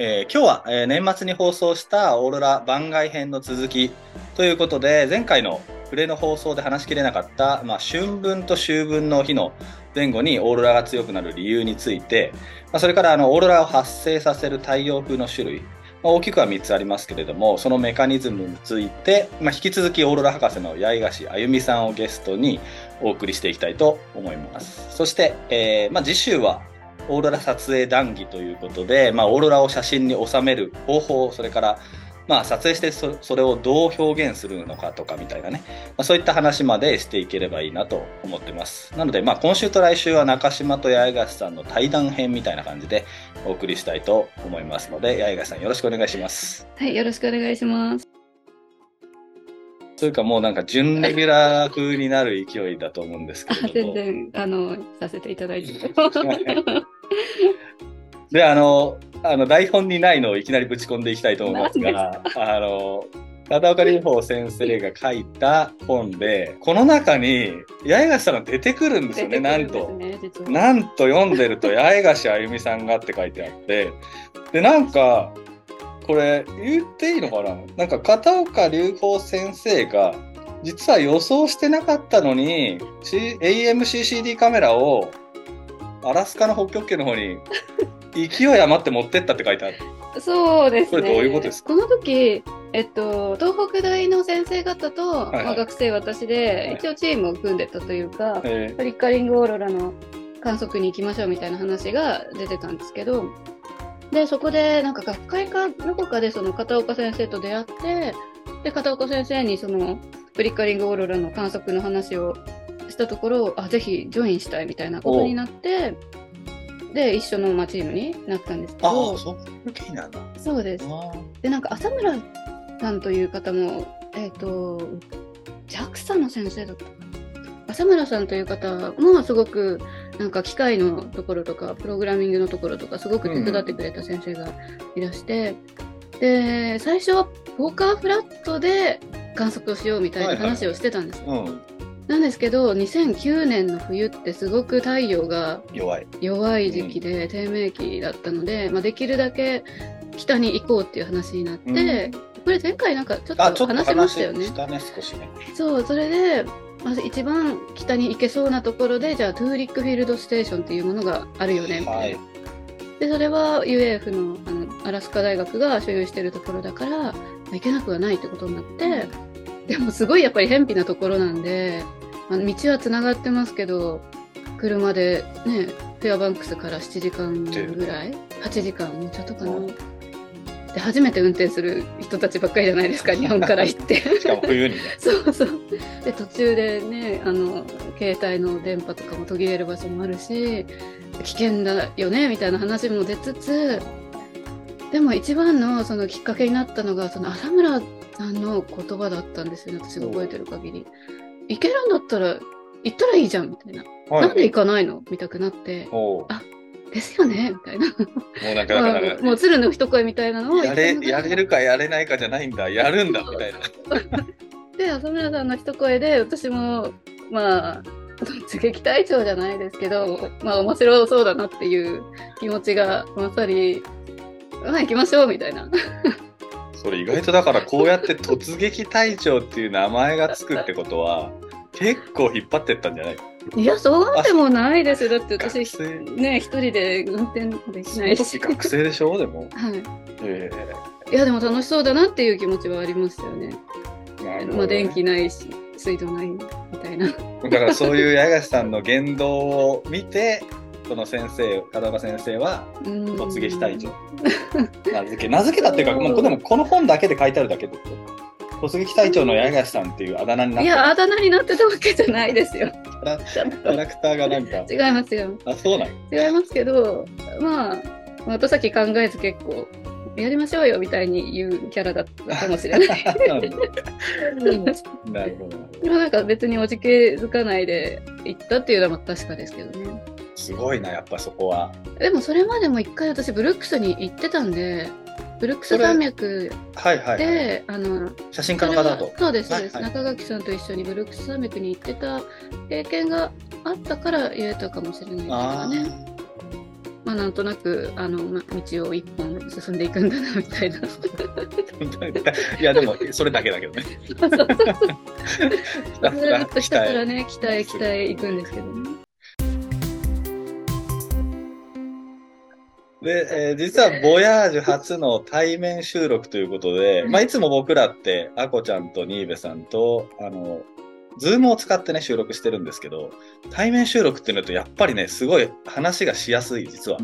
えー今日は、えー年末に放送したオーロラ番外編の続きということで前回のプレの放送で話しきれなかった、まあ、春分と秋分の日の前後にオーロラが強くなる理由について、まあ、それからあのオーロラを発生させる太陽風の種類、まあ、大きくは3つありますけれどもそのメカニズムについて、ま、引き続きオーロラ博士の八重樫あゆみさんをゲストにお送りしていきたいと思います。そして、えーま、次週はオーロラ撮影談義ということで、まあ、オーロラを写真に収める方法、それから、まあ、撮影してそそれをどう表現するのかとかみたいなね、まあ、そういった話までしていければいいなと思ってます。なので、まあ、今週と来週は中島と八重樫さんの対談編みたいな感じでお送りしたいと思いますので、八重樫さんよろしくお願いします。はい、よろしくお願いします。というかもうなんか準レギュラー風になる勢いだと思うんですけども。全然、あの、させていただいて。で、あの、あの台本にないのをいきなりぶち込んでいきたいと思いますが、あの、片岡隆法先生が書いた本で、この中に八重樫さんが出てくるんですよね、なんと。なんと読んでると 八重樫あゆみさんがって書いてあって、で、なんか、これ言っていいのかな？なんか片岡隆法先生が実は予想してなかったのに、C、AMCCD カメラをアラスカの北極圏の方に勢い余って持ってったって書いてある。そうですね。これどういうことですか？この時、えっと、東北大の先生方と、いはいまあ、学生私で、はい一応チームを組んでたというか、えフリッカリングオーロラの観測に行きましょうみたいな話が出てたんですけど、で、そこで、なんか学会かどこかでその片岡先生と出会って、で、片岡先生にそのフリッカリングオーロラの観測の話をしたところ、あ、ぜひジョインしたいみたいなことになって、で、一緒のまあチームになったんですけあどあ、、そうなんだ。そうです。あで、なんか浅村さんという方も、えっ、と、JAXA の先生だったかな。浅村さんという方もすごくなんか機械のところとかプログラミングのところとかすごく手伝ってくれた先生がいらして、で最初はポーカーフラットで観測をしようみたいな話をしてたんです、うん、なんですけど2009年の冬ってすごく太陽が弱い。弱い時期で低迷期だったので、まあ、できるだけ北に行こうっていう話になって、うんこれ前回なんかちょっとと話しましたよね話し。たね、少しね。そう、それで、まず一番北に行けそうなところで、じゃあトゥーリックフィールドステーションっていうものがあるよね、みたはいいな。。で、それは UAF のあのアラスカ大学が所有してるところだから、まあ行けなくはないってことになって、でもすごいやっぱり偏僻なところなんで、あの道はつながってますけど、車でね、フェアバンクスから7時間ぐらい ?8 時間、もうちょっとかな？うんで、初めて運転する人たちばっかりじゃないですか、日本から行って。しかも冬にね。そうそう。で、途中でね、あの、携帯の電波とかも途切れる場所もあるし、危険だよね、みたいな話も出つつ、でも一番のそのきっかけになったのが、その浅村さんの言葉だったんですよね、私が覚えてる限り。行けるんだったら、行ったらいいじゃん、みたいな。なんで行かないのみたくなって、おう。ですよね、みたいな。もうなんか、だまあもう鶴の一声みたいなのをやれやれるかやれないかじゃないんだ、やるんだみたいな。で、浅村さんの一声で、私も、まあ、突撃隊長じゃないですけど、まあ面白そうだなっていう気持ちが勝り、まあ行きましょうみたいな。それ意外とだからこうやって突撃隊長っていう名前がつくってことは結構引っ張ってったんじゃない？いや、そうでもないですよ。だって私、ね、一人で運転できないし。時学生でしょ？でも。はい。えいや、でも楽しそうだなっていう気持ちはありましたよねまあ電気ないし、水道ないみたいな。だからそういう八重樫さんの言動を見てその先生片岡先生はうん突撃隊長名付け名付けたっていうかもうでもこの本だけで書いてあるだけで突撃隊長の八重樫さんっていうあだ名になっていや、あだ名になってたわけじゃないですよ。キャラクターがなんか違いますよ。あそうなん違いますけど、まあ、後先考えず結構、やりましょうよみたいに言うキャラだったかもしれない。なるほど でもなんか別におじけづかないで行ったっていうのは確かですけどね。すごいなやっぱそこはでもそれまでも一回私ブルックスに行ってたんで、ブルックス山脈はいはい、はい、で、あの、写真家の方とそうです、そうです、はいはい中垣さんと一緒にブルックス山脈に行ってた経験があったから言えたかもしれないですあかね。まあ、なんとなくあの、ま、道を一本進んでいくんだなみたいな。いやでもそれだけだけどね。ず っとひたすらね北へ北へ行くんですけどね。で、えー実はボヤージュ初の対面収録ということで、まあ、いつも僕らって、アコちゃんとニーベさんと、あの、ズームを使ってね、収録してるんですけど、対面収録ってなると、やっぱりね、すごい話がしやすい、実は。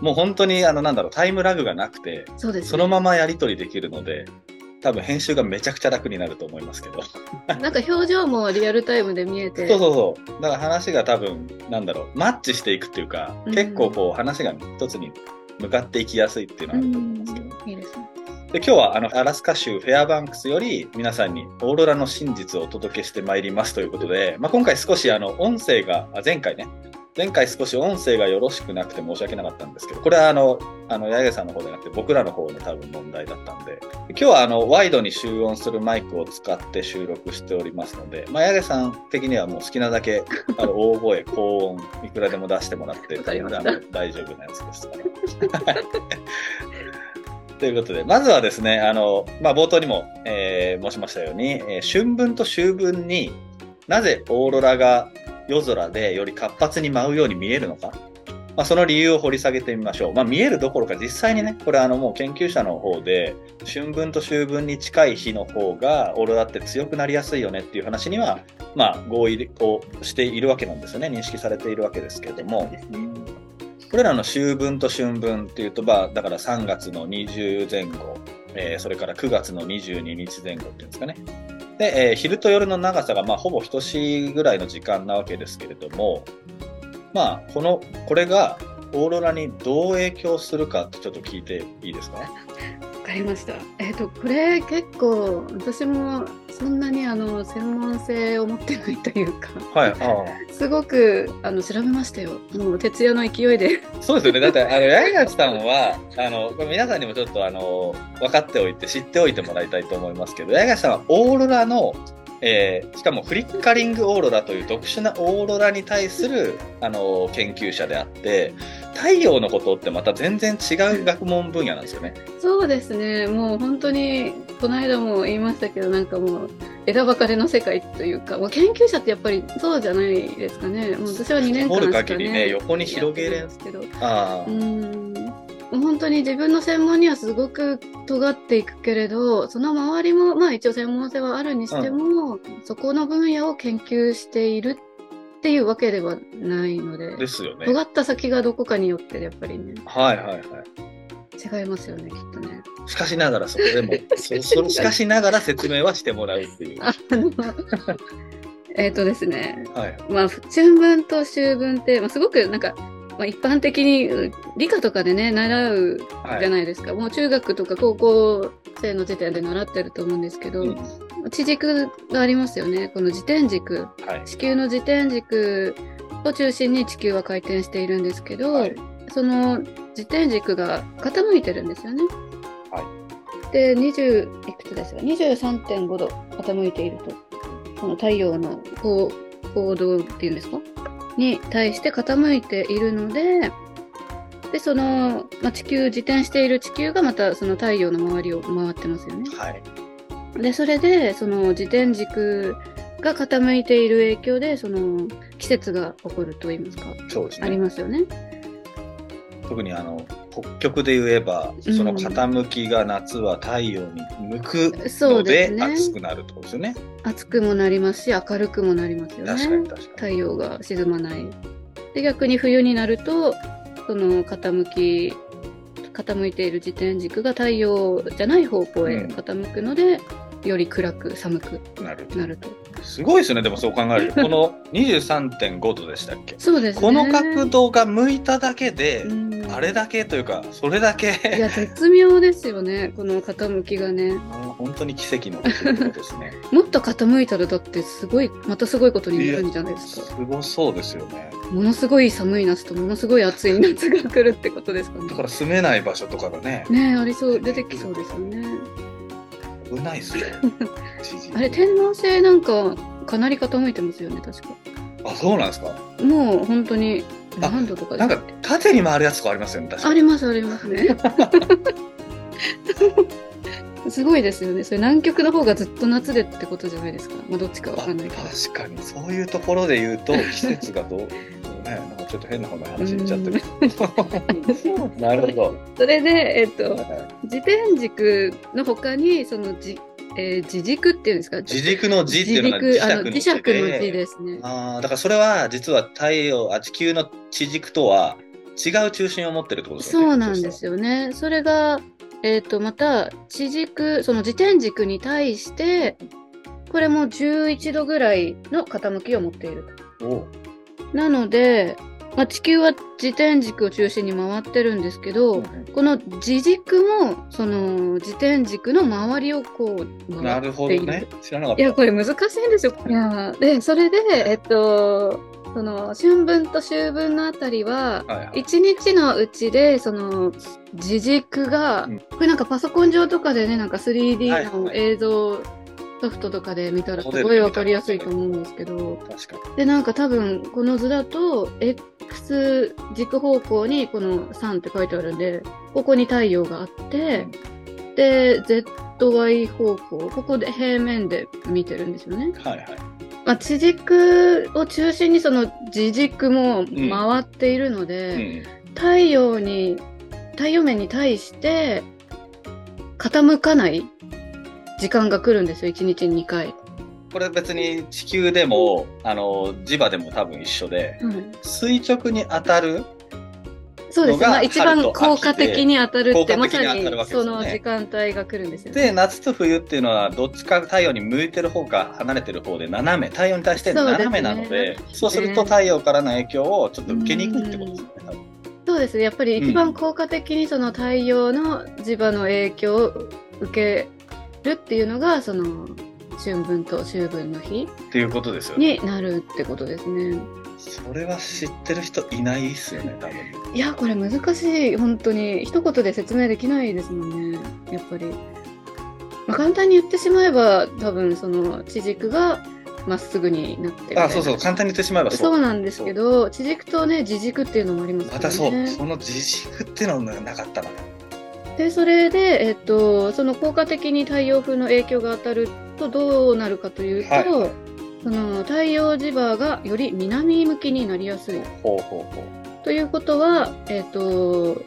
もう本当に、あの、なんだろう、タイムラグがなくて、そね、そのままやり取りできるので、多分編集がめちゃくちゃ楽になると思いますけど。なんか表情もリアルタイムで見えて。そうそうそう。だから話が多分、なんだろう、マッチしていくっていうか、うん結構こう話が一つに向かっていきやすいっていうのはあると思いますけど。いいですね。で今日はあのアラスカ州フェアバンクスより皆さんにオーロラの真実をお届けしてまいりますということで、まあ、今回少しあの音声が、あ前回ね、前回少し音声がよろしくなくて申し訳なかったんですけど、これはあの、あの、八重さんの方じゃなくて僕らの方の多分問題だったんで、今日はあの、ワイドに集音するマイクを使って収録しておりますので、まあ、八重さん的にはもう好きなだけ、あの、大声、高音、いくらでも出してもらって、大丈夫なやつですから。ということで、まずはですね、あの、まあ、冒頭にも、えー申しましたように、えー春分と秋分になぜオーロラが夜空でより活発に舞うように見えるのか、まあ、その理由を掘り下げてみましょう。まあ、見えるどころか実際にね、これあのもう研究者の方で、春分と秋分に近い日の方がオーロラって強くなりやすいよねっていう話には、まあ、合意をしているわけなんですよね。認識されているわけですけれども、これらの秋分と春分っていうと、まあ、だから3月の20前後、えーそれから9月の22日前後っていうんですかね。で、えー昼と夜の長さが、まあ、ほぼ等しいぐらいの時間なわけですけれども、まあ、この、これがオーロラにどう影響するかってちょっと聞いていいですか？かりました。えっ、と、これ結構、私もそんなにあの、専門性を持ってないというか、はい。あ すごくあの調べましたよ。もう徹夜の勢いで。そうですよね。だって、あの、八重垣さんは、あの、これ皆さんにもちょっと、あの、分かっておいて、知っておいてもらいたいと思いますけど、八重垣さんはオーロラの、えーしかもフリッカリングオーロラという特殊なオーロラに対する、あの、研究者であって、太陽のことってまた全然違う学問分野なんですよね。そうですね。もう本当に、この間も言いましたけど、なんかもう、枝分かれの世界というか、もう研究者ってやっぱりそうじゃないですかね。もう私は2年間しか、ね、限りね横に広げれんですけど。ああ、うん本当に自分の専門にはすごく尖っていくけれど、その周りも、まあ一応専門性はあるにしても、そこの分野を研究しているっていうわけではないので、ですよね。尖った先がどこかによってやっぱりね、はいはいはい。違いますよね、きっとね。しかしながらそこでも、そそのしかしながら説明はしてもらうっていう。あの、えっとですね、はい。まあ、春分と秋分って、まあ、すごくなんか、まあ、一般的にうん理科とかでね、習うはい。じゃないですか。もう中学とか高校生の時点で習ってると思うんですけど、うん地軸がありますよね。この自転軸。はい。地球の自転軸を中心に地球は回転しているんですけど、はいその自転軸が傾いてるんですよね。はで、20いくつですか ?23.5 度傾いていると。この太陽の高高度っていうんですか？に対して傾いているので、で、その、まあ、地球、自転している地球がまたその太陽の周りを回ってますよね。はい。で、それで、その自転軸が傾いている影響で、その季節が起こると言いますか、そうですありね。ますよね。特にあの、北極で言えば、うんその傾きが夏は太陽に向くそうので暑くなるってことですよね。暑くもなりますし、明るくもなりますよね。確かに確か太陽が沈まない。で、逆に冬になると、その傾き、傾いている自転軸が太陽じゃない方向へうん傾くので、より暗く寒くに。なる。なると。すごいですよね、でもそう考えると。この23.5度でしたっけ？そうですね。この角度が向いただけで、うんあれだけというか、それだけ、いや、絶妙ですよね、この傾きがね。本当に奇跡のですね。もっと傾いたらだってすごい、またすごいことになるんじゃないですか。すごそうですよね。ものすごい寒い夏とものすごい暑い夏が来るってことですかねだ。から住めない場所とかがね、ねえ、ありそう、出てきそうですよね。危ないですよ。一時あれ、天王星なんかかなり傾いてますよね、確か。あ、そうなんですか？もう本当にあ何度とかなんか縦に回るやつとかありますよね、確かに。ありますありますね。すごいですよね。それ南極の方がずっと夏でってことじゃないですか。まあどっちかわかんないけど。確かに、そういうところで言うと、季節がどう、ね、なんかちょっと変な方の話にっちゃってる。なるほど。それで、えっと、はい自転軸の他に、そのじ、えー自軸っていうんですか？自軸の字っていうのが自軸あの磁磁石の石の字字ですね。ああ、だからそれは実は太陽、あ地球の地軸とは違う中心を持ってるってことですよね。そうなんですよね。それが、えっ、と、また、地軸、その自転軸に対して、これも11度ぐらいの傾きを持っている。そしたら。おなので、まあ、地球は自転軸を中心に回ってるんですけど、この自軸も、その自転軸の周りをこう回なっている。るほどね。知らなかった。いや、これ難しいんですよ。いや、で、それで、えっと、その春分と秋分のあたりは、一日のうちで、その、自軸が、うんこれなんかパソコン上とかでね、なんかはい 3D の映像ソフトとかで見たらすごいわかりやすいと思うんですけど。で、なんか多分、この図だと、X 軸方向にこの3って書いてあるんで、ここに太陽があって、で、ZY 方向、ここで平面で見てるんですよね。はいはい。まあ、地軸を中心にその自軸も回っているので、うん。太陽に、太陽面に対して傾かない時間が来るんですよ、1日に2回。これ別に地球でも、あの、磁場でも多分一緒で、垂直に当たる、そうです。まあ、一番効果的に当たるって、効果まさ的にその時間帯が来るんですよ、で、夏と冬っていうのは、どっちか太陽に向いてる方か離れてる方で斜め、太陽に対して斜めなので、そうすると太陽からの影響をちょっと受けにくいってことですよね、多分そうです。やっぱり一番効果的にその太陽の磁場の影響を受けるっていうのが、その春分と秋分の日っていうことですよね。になるってことですね。それは知ってる人いないっすよね、多分。いや、これ難しい。本当に。一言で説明できないですもんね。やっぱり。まあ、簡単に言ってしまえば、多分その地軸がまっすぐになってる。あ、そうそう、簡単に言ってしまえばそう。そうなんですけど、地軸とね、自軸っていうのもありますからまたそう、ね。その自軸っていうのがなかったな。で、それで、えっと、その効果的に太陽風の影響が当たるとどうなるかというと、はいその太陽磁場がより南向きになりやすい。ほうほうほう。ということは、えっと、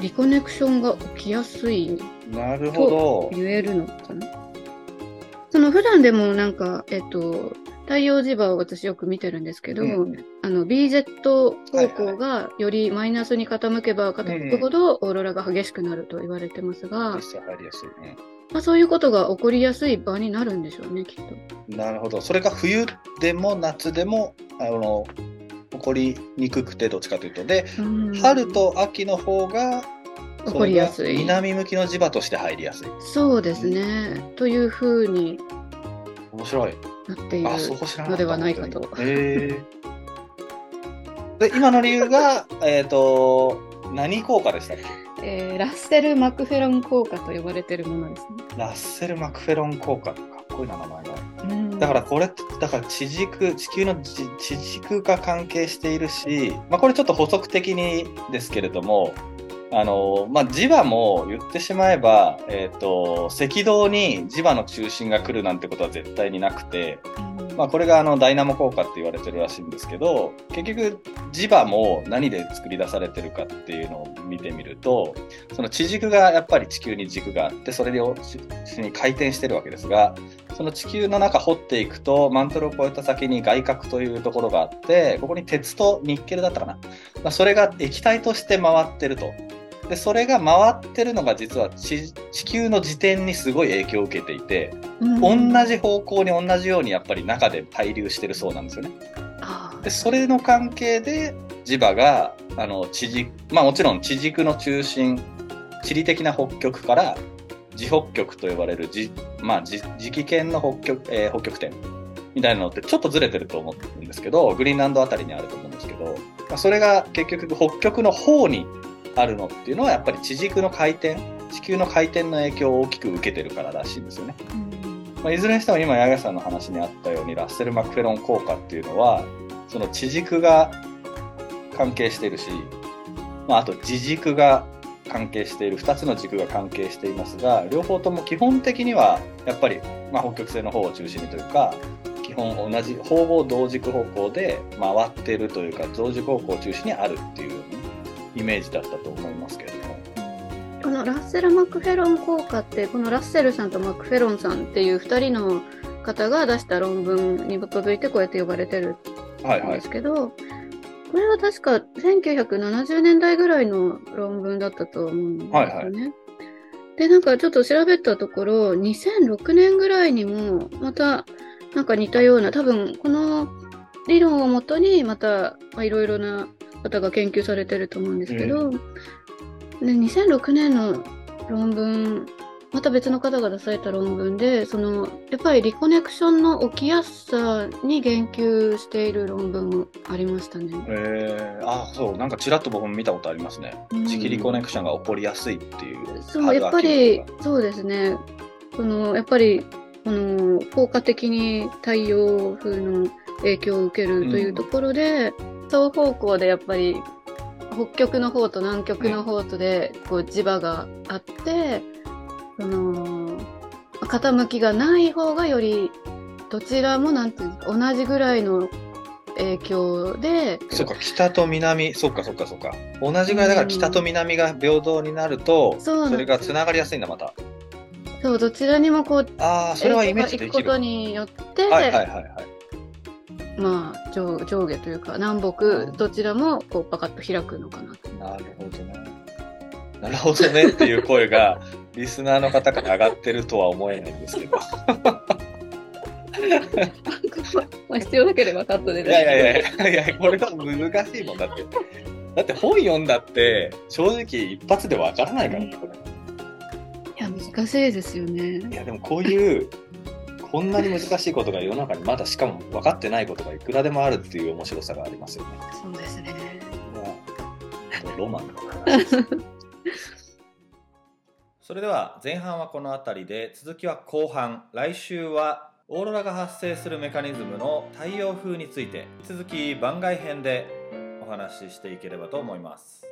リコネクションが起きやすいなるほど。言えるのかなその普段でもなんか、えっと、太陽磁場を私よく見てるんですけど、うんあの BZ 方向がよりマイナスに傾けば傾くほどオーロラが激しくなると言われてますが、実際入りやすいね。まあ、そういうことが起こりやすい場になるんでしょうね、きっと。なるほど。それが冬でも夏でも、あの、起こりにくくて、どっちかというと。で、うん春と秋の方が、起こりやすい南向きの磁場として入りやすい。そうですね。というふうに面白い。なっている。のではないかと。で、今の理由が、えっと、何効果でしたっけ？えーラッセル・マクフェロン効果と呼ばれているものですね。ラッセル・マクフェロン効果。かっこいいな、名前が。うんだからこれだから地軸、地球の地地軸が関係しているし、まあ、これちょっと補足的にですけれども、あの、まあ、磁場も言ってしまえば、えっ、と、赤道に磁場の中心が来るなんてことは絶対になくて、まあ、これがあのダイナモ効果って言われてるらしいんですけど、結局磁場も何で作り出されてるかっていうのを見てみると、その地軸がやっぱり地球に軸があって、それをに回転してるわけですが、その地球の中掘っていくと、マントルを越えた先に外核というところがあって、ここに鉄とニッケルだったかな。まあ、それが液体として回ってると。で、それが回ってるのが実は地地球の自転にすごい影響を受けていて、うん同じ方向に同じようにやっぱり中で滞留してるそうなんですよね。で、それの関係で磁場が、あの、地軸、まあもちろん地軸の中心、地理的な北極から地北極と呼ばれる地、まあ地磁気圏の北極、えー北極点みたいなのってちょっとずれてると思うんですけど、グリーンランドあたりにあると思うんですけど、まあ、それが結局北極の方にあるのっていうのはやっぱり地軸の回転、地球の回転の影響を大きく受けてるかららしいんですよね。まあ、いずれにしても今、八木さんの話にあったように、ラッセル・マクフェロン効果っていうのは、その地軸が関係してるし、まあ、あと自軸が関係している2つの軸が関係していますが両方とも基本的にはやっぱり、まあ、北極星の方を中心にというか基本同じ方々同軸方向で回ってるというか同軸方向を中心にあるっていう、イメージだったと思いますけれども。このラッセル・マクフェロン効果ってこのラッセルさんとマクフェロンさんっていう2人の方が出した論文に基づいてこうやって呼ばれてるんですけど、はいはい、これは確か1970年代ぐらいの論文だったと思うんですよね。はいはい、でなんかちょっと調べたところ2006年ぐらいにもまたなんか似たような多分この理論をもとにまたいろいろな方が研究されてると思うんですけど、うん、2006年の論文また別の方が出された論文でそのやっぱりリコネクションの起きやすさに言及している論文もありましたね。えー、あそうなんかちらっと僕も見たことありますね。磁気リコネクションが起こりやすいっていう。そうやっぱりそうですね。そのやっぱりこの効果的に太陽風の影響を受けるというところで、うん、双方向でやっぱり北極の方と南極の方とでこう磁場があって、その傾きがない方がよりどちらもなんていう同じぐらいの影響でそうか北と南そっかそっかそっか。同じぐらいだから北と南が平等になると、うん、それがつながりやすいんだまた。そうどちらにもこうああそれはイメージできる。ことによってはいはいはいはい。まあ上上下というか南北どちらもこうパカッと開くのかななるほどね。なるほどねっていう声がリスナーの方から上がってるとは思えないんですけど。まあ必要なければカットで、ね、いやいやいやいやこれは難しいもんだって。だって本読んだって正直一発でわからないからねこれ。いや難しいですよね。いやでもこういうこんなに難しいことが世の中にまだしかも分かってないことがいくらでもあるっていう面白さがありますよね。そうですね。ロマンの話です それでは前半はこの辺りで続きは後半。来週はオーロラが発生するメカニズムの太陽風について引き続き番外編でお話ししていければと思います。